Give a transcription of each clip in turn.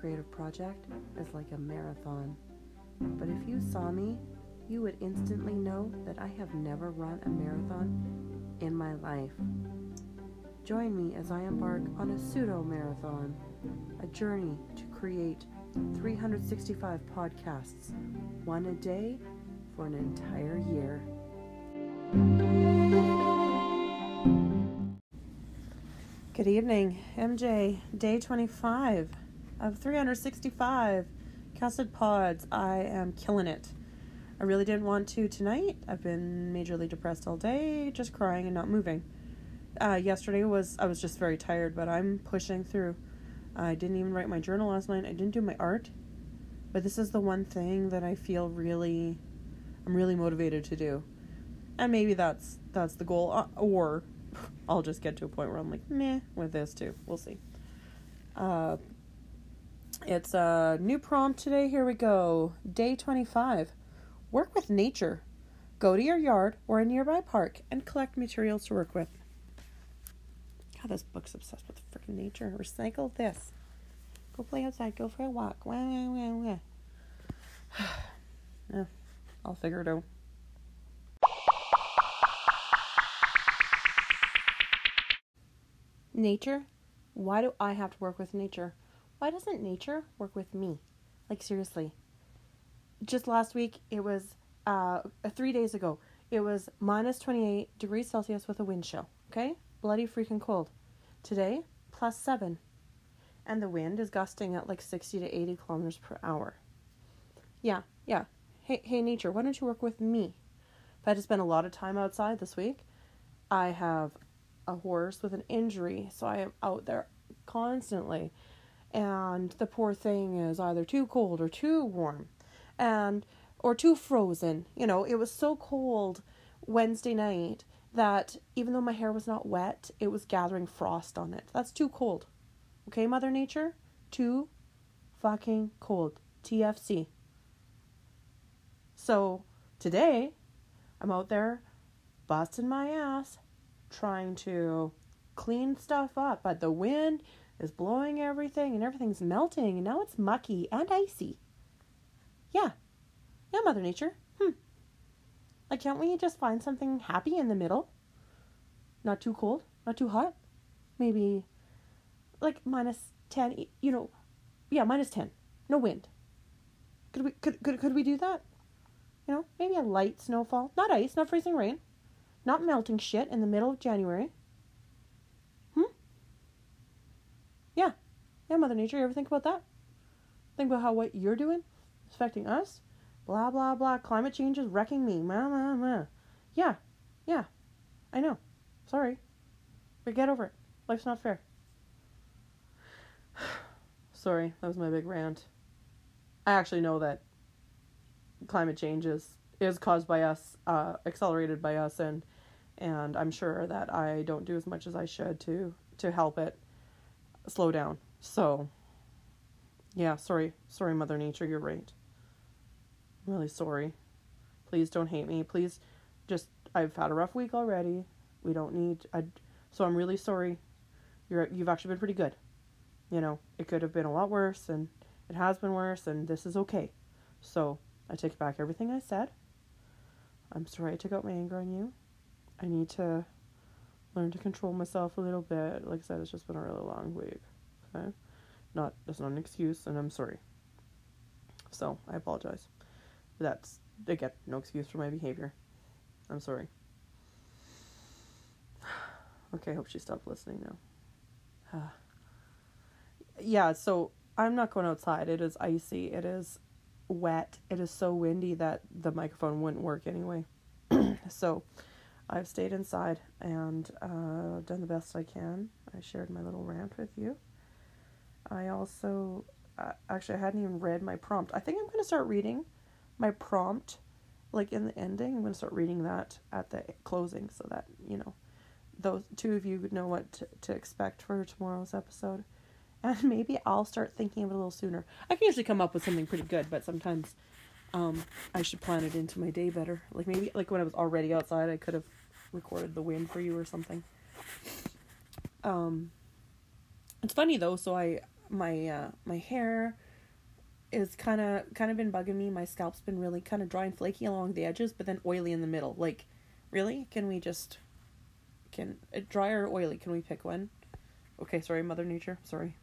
creative project is like a marathon. But if you saw me, you would instantly know that I have never run a marathon in my life. Join me as I embark on a pseudo marathon, a journey to create 365 podcasts, one a day for an entire year. Good evening, MJ, day 25 of 365 casted pods. I am killing it. I really didn't want to tonight. I've been majorly depressed all day, just crying and not moving. Uh, yesterday was I was just very tired, but I'm pushing through. I didn't even write my journal last night. I didn't do my art, but this is the one thing that I feel really, I'm really motivated to do, and maybe that's that's the goal. Uh, or I'll just get to a point where I'm like, meh, with this too. We'll see. Uh, it's a new prompt today. Here we go. Day 25. Work with nature. Go to your yard or a nearby park and collect materials to work with. God, this book's obsessed with freaking nature. Recycle this. Go play outside. Go for a walk. Wah, wah, wah, wah. yeah, I'll figure it out. Nature? Why do I have to work with nature? Why doesn't nature work with me? Like, seriously. Just last week, it was, uh, three days ago, it was minus 28 degrees Celsius with a wind chill. Okay? Bloody freaking cold. Today, plus seven. And the wind is gusting at like 60 to 80 kilometers per hour. Yeah, yeah. Hey, hey, nature, why don't you work with me? If I had to spend a lot of time outside this week, I have a horse with an injury, so I am out there constantly. And the poor thing is either too cold or too warm and or too frozen. You know, it was so cold Wednesday night that even though my hair was not wet, it was gathering frost on it. That's too cold. Okay, Mother Nature? Too fucking cold. TFC. So today, I'm out there busting my ass trying to clean stuff up, but the wind is blowing everything and everything's melting and now it's mucky and icy. Yeah. Yeah, Mother Nature. Hmm. Like, can't we just find something happy in the middle? Not too cold, not too hot. Maybe like minus 10, you know, yeah, minus 10. No wind. Could we could could could we do that? You know, maybe a light snowfall, not ice, not freezing rain. Not melting shit in the middle of January. Hmm? Yeah. Yeah, Mother Nature, you ever think about that? Think about how what you're doing is affecting us? Blah, blah, blah. Climate change is wrecking me. Ma, ma, ma. Yeah. Yeah. I know. Sorry. But get over it. Life's not fair. Sorry, that was my big rant. I actually know that climate change is, is caused by us, uh, accelerated by us, and and I'm sure that I don't do as much as I should to to help it slow down. So yeah, sorry, sorry Mother Nature, you're right. I'm really sorry. Please don't hate me. Please just I've had a rough week already. We don't need I so I'm really sorry. You're you've actually been pretty good. You know, it could have been a lot worse and it has been worse and this is okay. So, I take back everything I said. I'm sorry I took out my anger on you. I need to learn to control myself a little bit. Like I said, it's just been a really long week. Okay? Not that's not an excuse and I'm sorry. So I apologize. But that's again no excuse for my behavior. I'm sorry. Okay, I hope she stopped listening now. yeah, so I'm not going outside. It is icy. It is wet. It is so windy that the microphone wouldn't work anyway. so I've stayed inside and uh, done the best I can. I shared my little rant with you. I also, uh, actually, I hadn't even read my prompt. I think I'm going to start reading my prompt, like in the ending. I'm going to start reading that at the closing so that, you know, those two of you would know what to, to expect for tomorrow's episode. And maybe I'll start thinking of it a little sooner. I can usually come up with something pretty good, but sometimes um, I should plan it into my day better. Like maybe, like when I was already outside, I could have recorded the wind for you or something. Um, it's funny though. So I, my uh, my hair is kind of kind of been bugging me. My scalp's been really kind of dry and flaky along the edges, but then oily in the middle. Like, really? Can we just can uh, dry or oily? Can we pick one? Okay, sorry, Mother Nature. Sorry,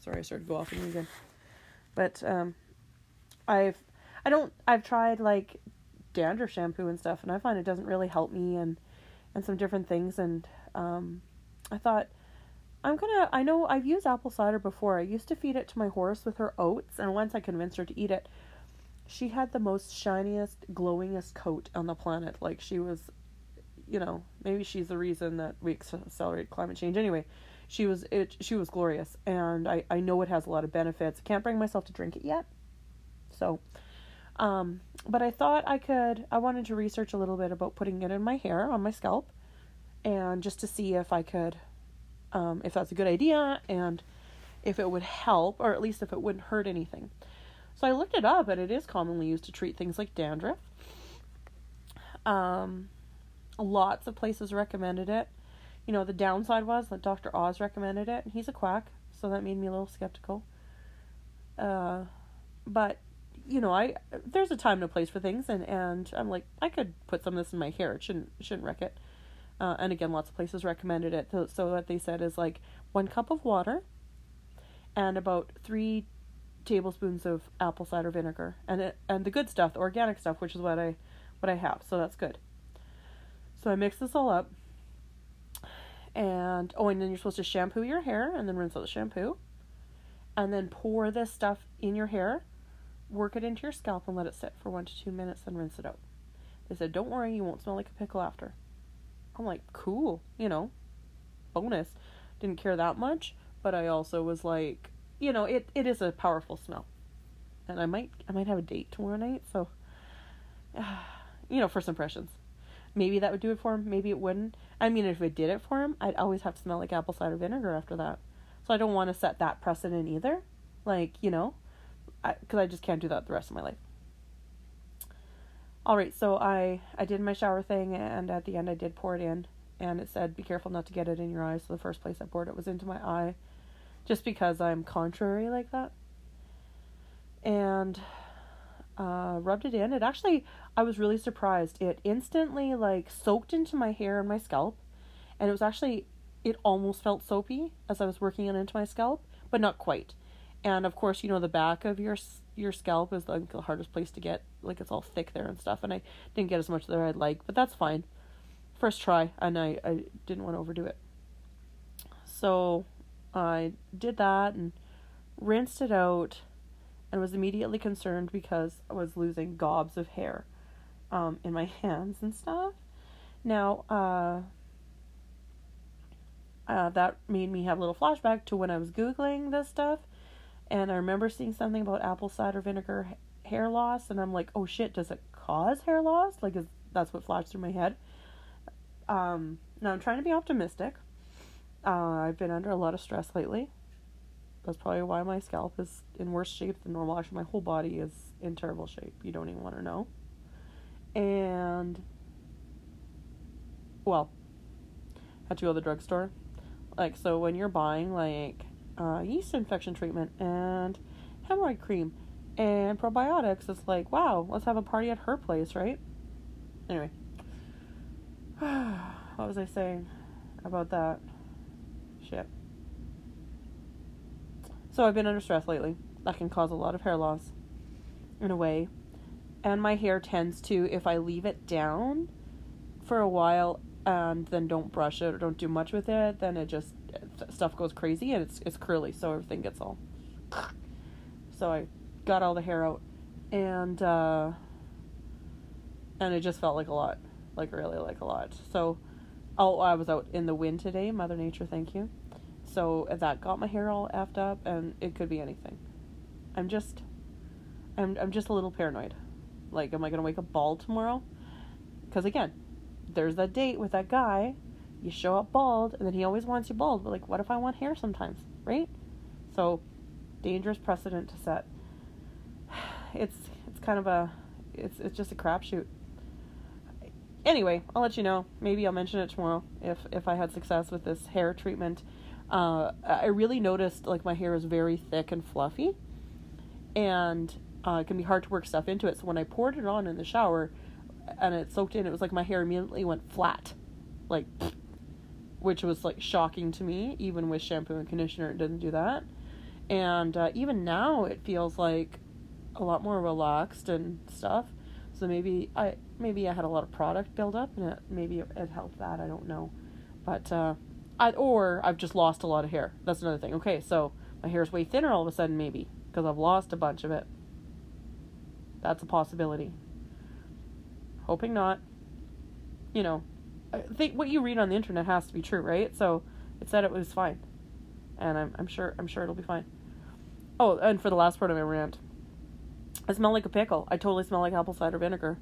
sorry, I started to go off on you again. But um, I've I don't I've tried like dandruff shampoo and stuff, and I find it doesn't really help me and and some different things. And um, I thought I'm gonna. I know I've used apple cider before. I used to feed it to my horse with her oats, and once I convinced her to eat it, she had the most shiniest, glowingest coat on the planet. Like she was, you know, maybe she's the reason that we accelerate climate change. Anyway, she was it. She was glorious, and I I know it has a lot of benefits. I can't bring myself to drink it yet, so. Um, but I thought I could. I wanted to research a little bit about putting it in my hair on my scalp, and just to see if I could um, if that's a good idea and if it would help, or at least if it wouldn't hurt anything. So I looked it up, and it is commonly used to treat things like dandruff. Um, lots of places recommended it. You know, the downside was that Dr. Oz recommended it, and he's a quack, so that made me a little skeptical. Uh, but you know, I there's a time and a place for things, and and I'm like, I could put some of this in my hair. It shouldn't shouldn't wreck it. Uh, and again, lots of places recommended it. So, so what they said is like one cup of water and about three tablespoons of apple cider vinegar, and it, and the good stuff, the organic stuff, which is what I what I have. So that's good. So I mix this all up, and oh, and then you're supposed to shampoo your hair and then rinse out the shampoo, and then pour this stuff in your hair, work it into your scalp, and let it sit for one to two minutes, and rinse it out. They said, don't worry, you won't smell like a pickle after. I'm like, cool, you know, bonus. Didn't care that much, but I also was like, you know, it, it is a powerful smell. And I might I might have a date tomorrow night, so you know, first impressions. Maybe that would do it for him, maybe it wouldn't. I mean, if it did it for him, I'd always have to smell like apple cider vinegar after that. So I don't want to set that precedent either. Like, you know, because I, I just can't do that the rest of my life. All right, so I I did my shower thing, and at the end I did pour it in, and it said be careful not to get it in your eye. So the first place I poured it was into my eye, just because I'm contrary like that. And uh, rubbed it in. It actually I was really surprised. It instantly like soaked into my hair and my scalp, and it was actually it almost felt soapy as I was working it into my scalp, but not quite. And of course, you know the back of your your scalp is like the hardest place to get. Like it's all thick there and stuff. And I didn't get as much there I'd like, but that's fine. First try, and I I didn't want to overdo it. So I did that and rinsed it out, and was immediately concerned because I was losing gobs of hair, um, in my hands and stuff. Now, uh, uh, that made me have a little flashback to when I was googling this stuff and I remember seeing something about apple cider vinegar hair loss, and I'm like, oh shit, does it cause hair loss? Like, is that's what flashed through my head. Um, now I'm trying to be optimistic. Uh, I've been under a lot of stress lately. That's probably why my scalp is in worse shape than normal. Actually, my whole body is in terrible shape. You don't even want to know. And, well, had to go to the drugstore. Like, so when you're buying, like, uh, yeast infection treatment and hemorrhoid cream and probiotics. It's like, wow, let's have a party at her place, right? Anyway, what was I saying about that? Shit. So I've been under stress lately. That can cause a lot of hair loss, in a way. And my hair tends to, if I leave it down for a while and then don't brush it or don't do much with it, then it just stuff goes crazy and it's it's curly, so everything gets all. So I got all the hair out, and uh, and it just felt like a lot, like really like a lot. So, oh, I was out in the wind today. Mother Nature, thank you. So that got my hair all effed up, and it could be anything. I'm just, I'm I'm just a little paranoid. Like, am I gonna wake up bald tomorrow? Because again, there's that date with that guy you show up bald and then he always wants you bald but like what if i want hair sometimes right? So dangerous precedent to set. It's it's kind of a it's it's just a crapshoot. Anyway i'll let you know. Maybe i'll mention it tomorrow if if i had success with this hair treatment. Uh, I really noticed like my hair is very thick and fluffy, and uh, it can be hard to work stuff into it. So when I poured it on in the shower, and it soaked in, it was like my hair immediately went flat, like, which was like shocking to me. Even with shampoo and conditioner, it didn't do that. And uh, even now, it feels like a lot more relaxed and stuff. So maybe I maybe I had a lot of product build up, and it, maybe it, it helped that. I don't know, but uh, I or I've just lost a lot of hair. That's another thing. Okay, so my hair is way thinner all of a sudden, maybe because I've lost a bunch of it. That's a possibility. Hoping not. You know, I think what you read on the internet has to be true, right? So it said it was fine, and I'm I'm sure I'm sure it'll be fine. Oh, and for the last part of my rant, I smell like a pickle. I totally smell like apple cider vinegar.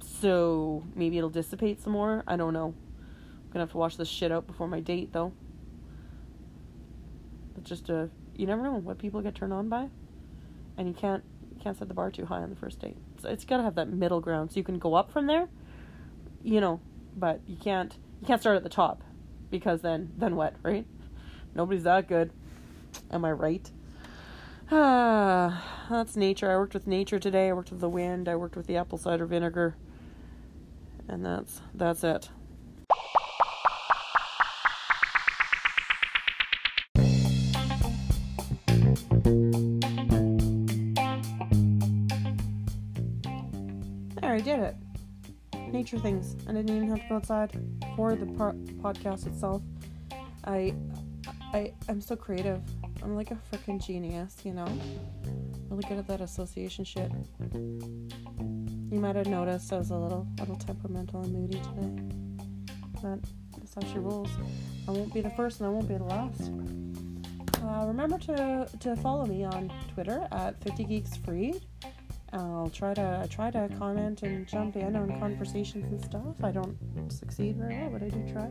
So maybe it'll dissipate some more. I don't know. I'm gonna have to wash this shit out before my date, though. It's just a you never know what people get turned on by, and you can't you can't set the bar too high on the first date. So it's gotta have that middle ground, so you can go up from there, you know, but you can't you can't start at the top, because then then what, right? Nobody's that good. Am I right? Ah, that's nature. I worked with nature today. I worked with the wind. I worked with the apple cider vinegar, and that's that's it. Nature things. I didn't even have to go outside for the po- podcast itself. I, I, I'm so creative. I'm like a freaking genius, you know. Really good at that association shit. You might have noticed I was a little, little temperamental and moody today, but that's how she rolls. I won't be the first, and I won't be the last. Uh, remember to to follow me on Twitter at 50 Geeks Freed. I'll try to I try to comment and jump in on conversations and stuff. I don't succeed very well, but I do try.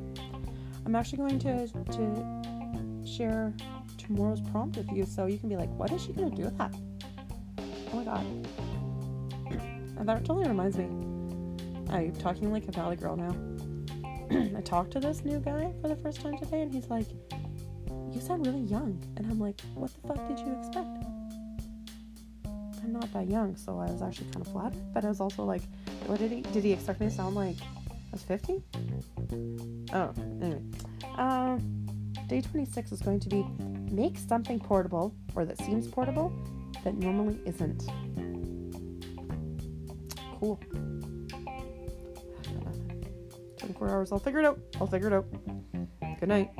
I'm actually going to to share tomorrow's prompt with you, so you can be like, "What is she gonna do with that?" Oh my god! And that totally reminds me. I'm talking like a valley girl now. I talked to this new guy for the first time today, and he's like, "You sound really young," and I'm like, "What the fuck did you expect?" I'm not that young, so I was actually kind of flattered. But I was also like, what did he did he expect me to sound like? I was 50? Oh, anyway. Um, day 26 is going to be make something portable or that seems portable that normally isn't. Cool. 24 hours. I'll figure it out. I'll figure it out. Good night.